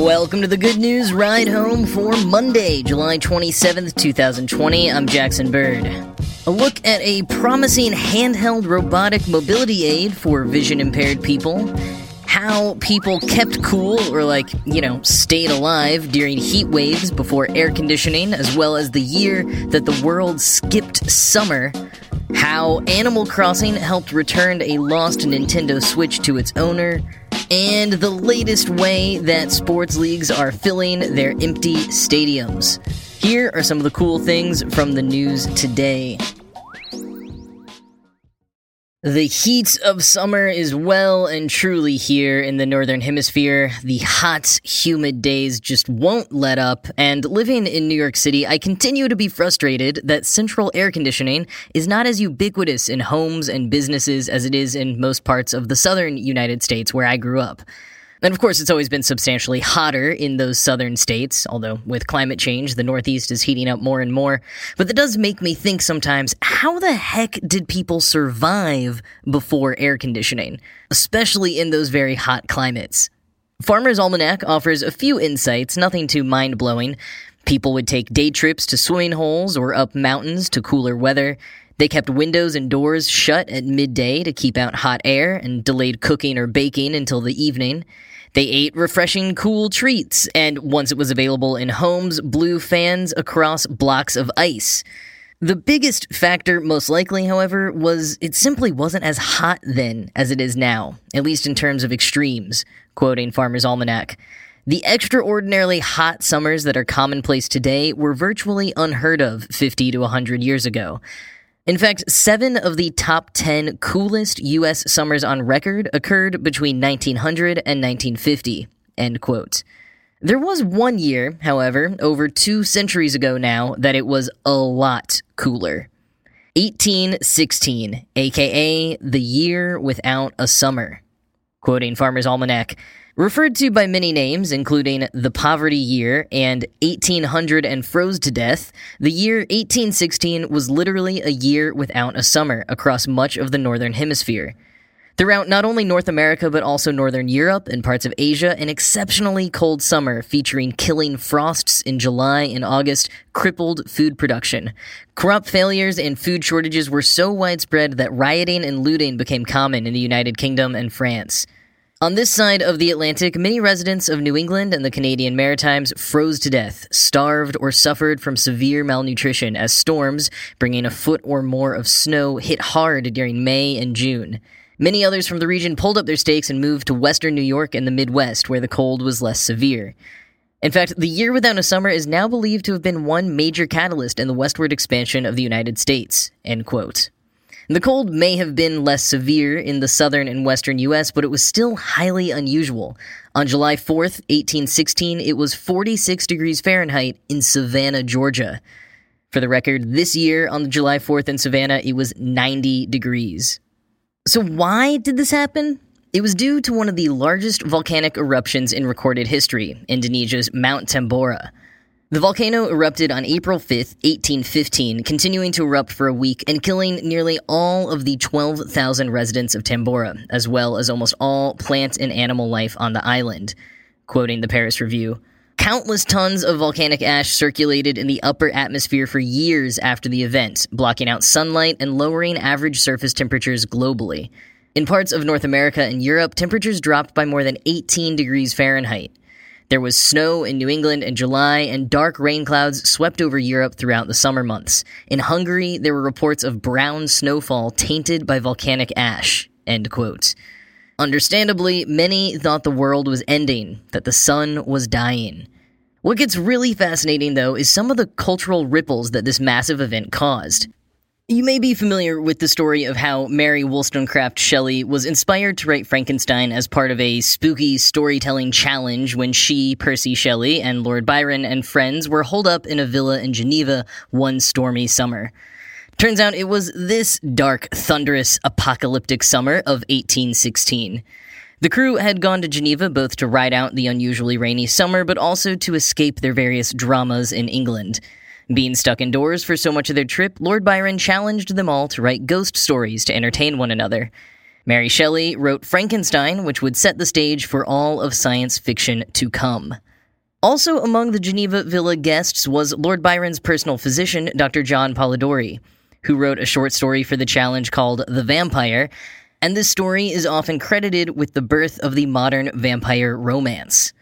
Welcome to the Good News Ride Home for Monday, July 27th, 2020. I'm Jackson Bird. A look at a promising handheld robotic mobility aid for vision impaired people. How people kept cool or, like, you know, stayed alive during heat waves before air conditioning, as well as the year that the world skipped summer. How Animal Crossing helped return a lost Nintendo Switch to its owner and the latest way that sports leagues are filling their empty stadiums. Here are some of the cool things from the news today. The heat of summer is well and truly here in the Northern Hemisphere. The hot, humid days just won't let up, and living in New York City, I continue to be frustrated that central air conditioning is not as ubiquitous in homes and businesses as it is in most parts of the southern United States where I grew up. And of course, it's always been substantially hotter in those southern states, although with climate change, the Northeast is heating up more and more. But that does make me think sometimes how the heck did people survive before air conditioning, especially in those very hot climates? Farmer's Almanac offers a few insights, nothing too mind blowing. People would take day trips to swimming holes or up mountains to cooler weather. They kept windows and doors shut at midday to keep out hot air and delayed cooking or baking until the evening. They ate refreshing, cool treats, and once it was available in homes, blew fans across blocks of ice. The biggest factor, most likely, however, was it simply wasn't as hot then as it is now, at least in terms of extremes, quoting Farmer's Almanac. The extraordinarily hot summers that are commonplace today were virtually unheard of 50 to 100 years ago. In fact, seven of the top 10 coolest U.S. summers on record occurred between 1900 and 1950. End quote. There was one year, however, over two centuries ago now, that it was a lot cooler. 1816, aka the year without a summer. Quoting Farmer's Almanac, Referred to by many names, including the poverty year and 1800 and froze to death, the year 1816 was literally a year without a summer across much of the northern hemisphere. Throughout not only North America but also northern Europe and parts of Asia, an exceptionally cold summer featuring killing frosts in July and August crippled food production. Crop failures and food shortages were so widespread that rioting and looting became common in the United Kingdom and France. On this side of the Atlantic, many residents of New England and the Canadian Maritimes froze to death, starved, or suffered from severe malnutrition as storms, bringing a foot or more of snow, hit hard during May and June. Many others from the region pulled up their stakes and moved to western New York and the Midwest, where the cold was less severe. In fact, the year without a summer is now believed to have been one major catalyst in the westward expansion of the United States. End quote. The cold may have been less severe in the southern and western US, but it was still highly unusual. On July 4th, 1816, it was 46 degrees Fahrenheit in Savannah, Georgia. For the record, this year on July 4th in Savannah, it was 90 degrees. So, why did this happen? It was due to one of the largest volcanic eruptions in recorded history, Indonesia's Mount Tambora. The volcano erupted on April 5, 1815, continuing to erupt for a week and killing nearly all of the 12,000 residents of Tambora, as well as almost all plant and animal life on the island. Quoting the Paris Review, Countless tons of volcanic ash circulated in the upper atmosphere for years after the event, blocking out sunlight and lowering average surface temperatures globally. In parts of North America and Europe, temperatures dropped by more than 18 degrees Fahrenheit. There was snow in New England in July, and dark rain clouds swept over Europe throughout the summer months. In Hungary, there were reports of brown snowfall tainted by volcanic ash. End quote. Understandably, many thought the world was ending, that the sun was dying. What gets really fascinating, though, is some of the cultural ripples that this massive event caused. You may be familiar with the story of how Mary Wollstonecraft Shelley was inspired to write Frankenstein as part of a spooky storytelling challenge when she, Percy Shelley, and Lord Byron and friends were holed up in a villa in Geneva one stormy summer. Turns out it was this dark, thunderous, apocalyptic summer of 1816. The crew had gone to Geneva both to ride out the unusually rainy summer, but also to escape their various dramas in England. Being stuck indoors for so much of their trip, Lord Byron challenged them all to write ghost stories to entertain one another. Mary Shelley wrote Frankenstein, which would set the stage for all of science fiction to come. Also among the Geneva Villa guests was Lord Byron's personal physician, Dr. John Polidori, who wrote a short story for the challenge called The Vampire, and this story is often credited with the birth of the modern vampire romance.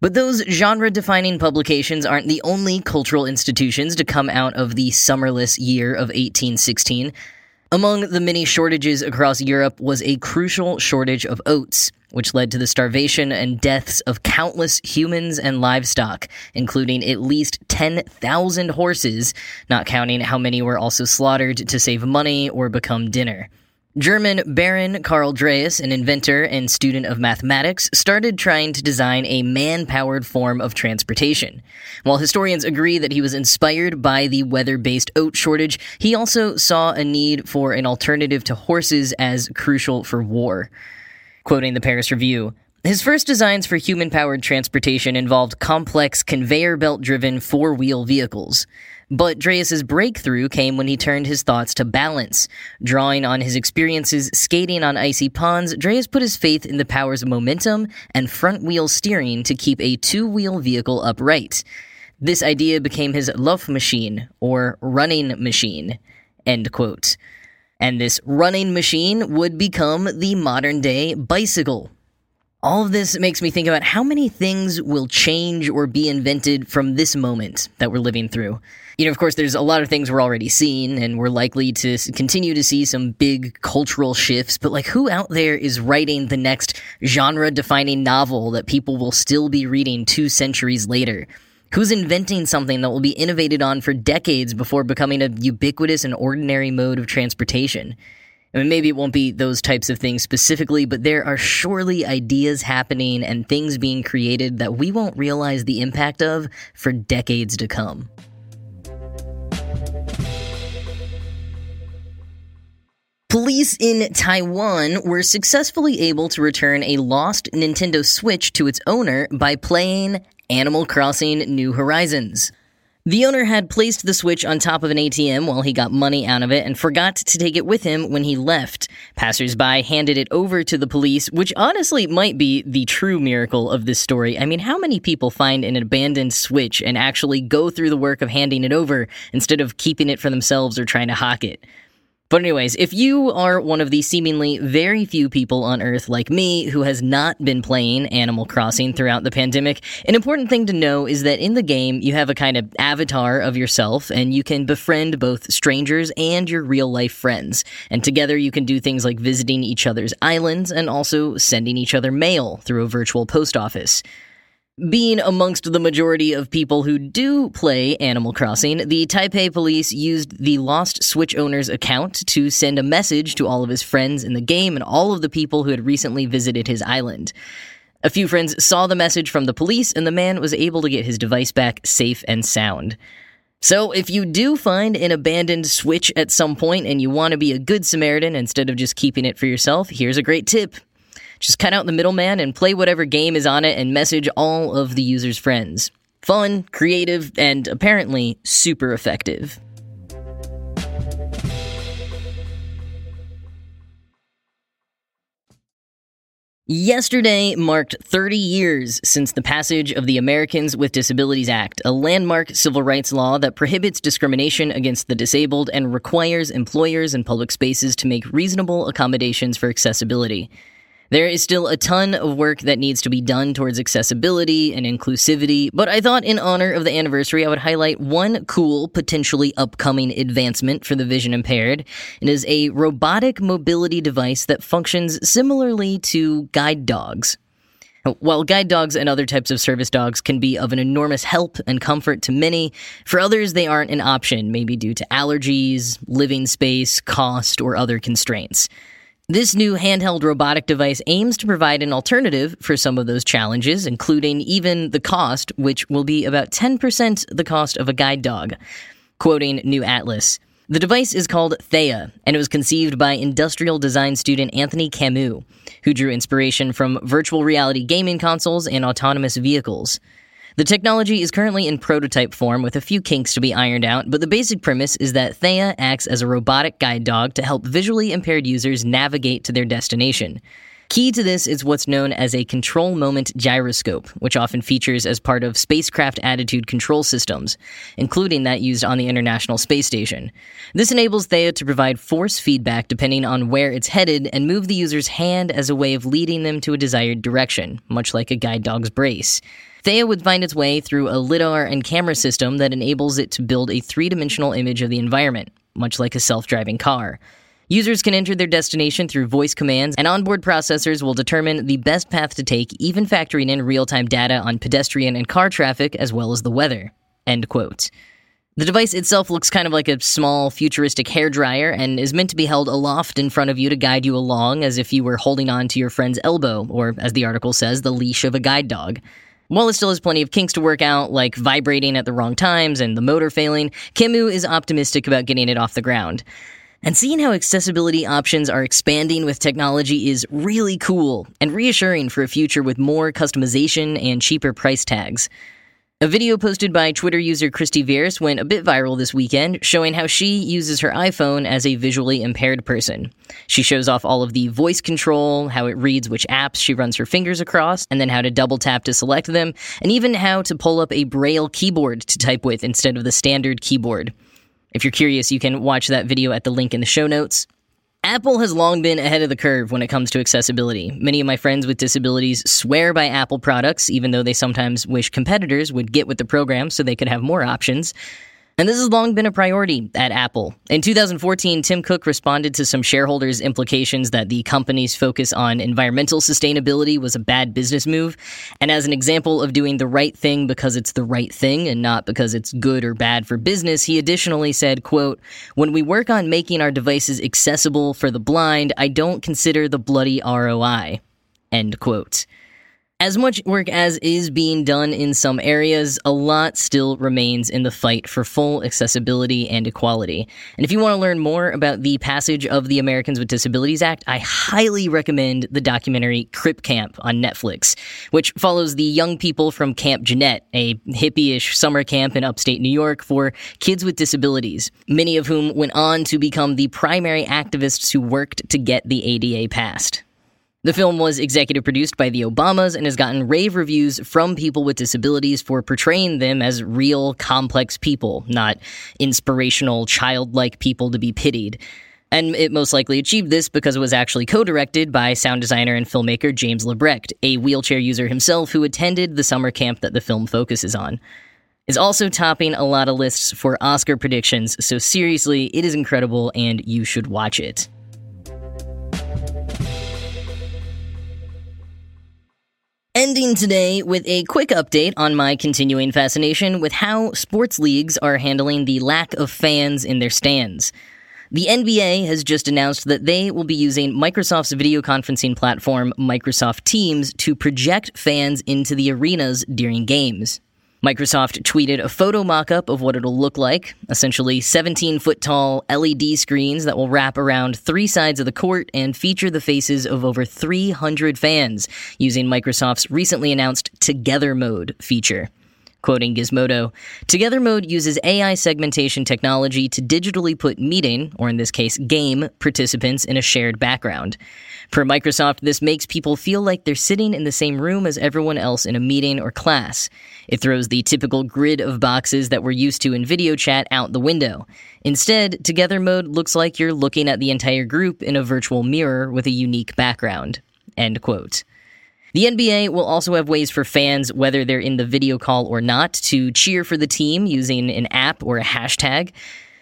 But those genre defining publications aren't the only cultural institutions to come out of the summerless year of 1816. Among the many shortages across Europe was a crucial shortage of oats, which led to the starvation and deaths of countless humans and livestock, including at least 10,000 horses, not counting how many were also slaughtered to save money or become dinner. German Baron Karl Drais, an inventor and student of mathematics, started trying to design a man powered form of transportation. While historians agree that he was inspired by the weather based oat shortage, he also saw a need for an alternative to horses as crucial for war. Quoting the Paris Review, his first designs for human powered transportation involved complex conveyor belt driven four wheel vehicles. But Drais's breakthrough came when he turned his thoughts to balance. Drawing on his experiences skating on icy ponds, Drais put his faith in the powers of momentum and front wheel steering to keep a two wheel vehicle upright. This idea became his Laufmaschine, or running machine. End quote. And this running machine would become the modern day bicycle. All of this makes me think about how many things will change or be invented from this moment that we're living through. You know, of course, there's a lot of things we're already seeing, and we're likely to continue to see some big cultural shifts, but like, who out there is writing the next genre defining novel that people will still be reading two centuries later? Who's inventing something that will be innovated on for decades before becoming a ubiquitous and ordinary mode of transportation? I mean, maybe it won't be those types of things specifically, but there are surely ideas happening and things being created that we won't realize the impact of for decades to come. Police in Taiwan were successfully able to return a lost Nintendo Switch to its owner by playing Animal Crossing New Horizons. The owner had placed the Switch on top of an ATM while he got money out of it and forgot to take it with him when he left. Passersby handed it over to the police, which honestly might be the true miracle of this story. I mean, how many people find an abandoned Switch and actually go through the work of handing it over instead of keeping it for themselves or trying to hawk it? But, anyways, if you are one of the seemingly very few people on Earth like me who has not been playing Animal Crossing throughout the pandemic, an important thing to know is that in the game, you have a kind of avatar of yourself, and you can befriend both strangers and your real life friends. And together, you can do things like visiting each other's islands and also sending each other mail through a virtual post office. Being amongst the majority of people who do play Animal Crossing, the Taipei police used the lost Switch owner's account to send a message to all of his friends in the game and all of the people who had recently visited his island. A few friends saw the message from the police, and the man was able to get his device back safe and sound. So, if you do find an abandoned Switch at some point and you want to be a good Samaritan instead of just keeping it for yourself, here's a great tip. Just cut out the middleman and play whatever game is on it and message all of the user's friends. Fun, creative, and apparently super effective. Yesterday marked 30 years since the passage of the Americans with Disabilities Act, a landmark civil rights law that prohibits discrimination against the disabled and requires employers and public spaces to make reasonable accommodations for accessibility. There is still a ton of work that needs to be done towards accessibility and inclusivity, but I thought in honor of the anniversary, I would highlight one cool, potentially upcoming advancement for the vision impaired. It is a robotic mobility device that functions similarly to guide dogs. While guide dogs and other types of service dogs can be of an enormous help and comfort to many, for others they aren't an option, maybe due to allergies, living space, cost, or other constraints. This new handheld robotic device aims to provide an alternative for some of those challenges, including even the cost, which will be about 10% the cost of a guide dog. Quoting New Atlas, the device is called Theia, and it was conceived by industrial design student Anthony Camus, who drew inspiration from virtual reality gaming consoles and autonomous vehicles. The technology is currently in prototype form with a few kinks to be ironed out, but the basic premise is that Theia acts as a robotic guide dog to help visually impaired users navigate to their destination. Key to this is what's known as a control moment gyroscope, which often features as part of spacecraft attitude control systems, including that used on the International Space Station. This enables Theia to provide force feedback depending on where it's headed and move the user's hand as a way of leading them to a desired direction, much like a guide dog's brace. Theia would find its way through a LiDAR and camera system that enables it to build a three dimensional image of the environment, much like a self driving car. Users can enter their destination through voice commands, and onboard processors will determine the best path to take, even factoring in real time data on pedestrian and car traffic as well as the weather. End quote. The device itself looks kind of like a small, futuristic hair dryer and is meant to be held aloft in front of you to guide you along as if you were holding on to your friend's elbow, or as the article says, the leash of a guide dog. While it still has plenty of kinks to work out, like vibrating at the wrong times and the motor failing, Camus is optimistic about getting it off the ground. And seeing how accessibility options are expanding with technology is really cool and reassuring for a future with more customization and cheaper price tags. A video posted by Twitter user Kristy Viers went a bit viral this weekend, showing how she uses her iPhone as a visually impaired person. She shows off all of the voice control, how it reads which apps she runs her fingers across, and then how to double tap to select them, and even how to pull up a braille keyboard to type with instead of the standard keyboard. If you're curious, you can watch that video at the link in the show notes. Apple has long been ahead of the curve when it comes to accessibility. Many of my friends with disabilities swear by Apple products, even though they sometimes wish competitors would get with the program so they could have more options. And this has long been a priority at Apple. In 2014, Tim Cook responded to some shareholders' implications that the company's focus on environmental sustainability was a bad business move. And as an example of doing the right thing because it's the right thing and not because it's good or bad for business, he additionally said, quote, When we work on making our devices accessible for the blind, I don't consider the bloody ROI. End quote. As much work as is being done in some areas, a lot still remains in the fight for full accessibility and equality. And if you want to learn more about the passage of the Americans with Disabilities Act, I highly recommend the documentary Crip Camp on Netflix, which follows the young people from Camp Jened, a hippie-ish summer camp in upstate New York for kids with disabilities, many of whom went on to become the primary activists who worked to get the ADA passed. The film was executive produced by the Obamas and has gotten rave reviews from people with disabilities for portraying them as real, complex people, not inspirational, childlike people to be pitied. And it most likely achieved this because it was actually co directed by sound designer and filmmaker James LeBrecht, a wheelchair user himself who attended the summer camp that the film focuses on. Is also topping a lot of lists for Oscar predictions, so seriously, it is incredible and you should watch it. Ending today with a quick update on my continuing fascination with how sports leagues are handling the lack of fans in their stands. The NBA has just announced that they will be using Microsoft's video conferencing platform, Microsoft Teams, to project fans into the arenas during games. Microsoft tweeted a photo mock up of what it'll look like essentially 17 foot tall LED screens that will wrap around three sides of the court and feature the faces of over 300 fans using Microsoft's recently announced Together Mode feature. Quoting Gizmodo, Together Mode uses AI segmentation technology to digitally put meeting, or in this case, game, participants in a shared background. Per Microsoft, this makes people feel like they're sitting in the same room as everyone else in a meeting or class. It throws the typical grid of boxes that we're used to in video chat out the window. Instead, Together Mode looks like you're looking at the entire group in a virtual mirror with a unique background. End quote. The NBA will also have ways for fans, whether they're in the video call or not, to cheer for the team using an app or a hashtag.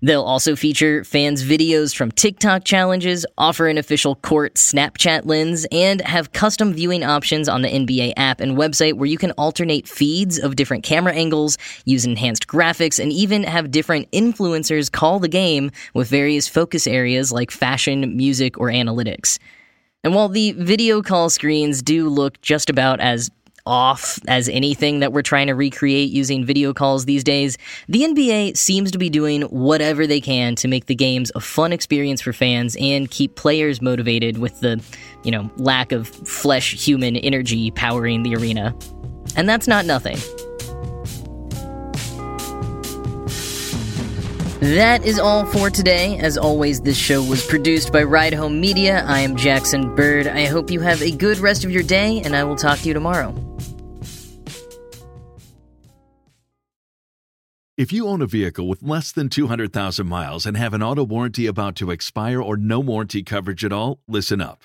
They'll also feature fans' videos from TikTok challenges, offer an official court Snapchat lens, and have custom viewing options on the NBA app and website where you can alternate feeds of different camera angles, use enhanced graphics, and even have different influencers call the game with various focus areas like fashion, music, or analytics. And while the video call screens do look just about as off as anything that we're trying to recreate using video calls these days, the NBA seems to be doing whatever they can to make the games a fun experience for fans and keep players motivated with the, you know, lack of flesh human energy powering the arena. And that's not nothing. That is all for today. As always, this show was produced by Ride Home Media. I am Jackson Bird. I hope you have a good rest of your day, and I will talk to you tomorrow. If you own a vehicle with less than 200,000 miles and have an auto warranty about to expire or no warranty coverage at all, listen up.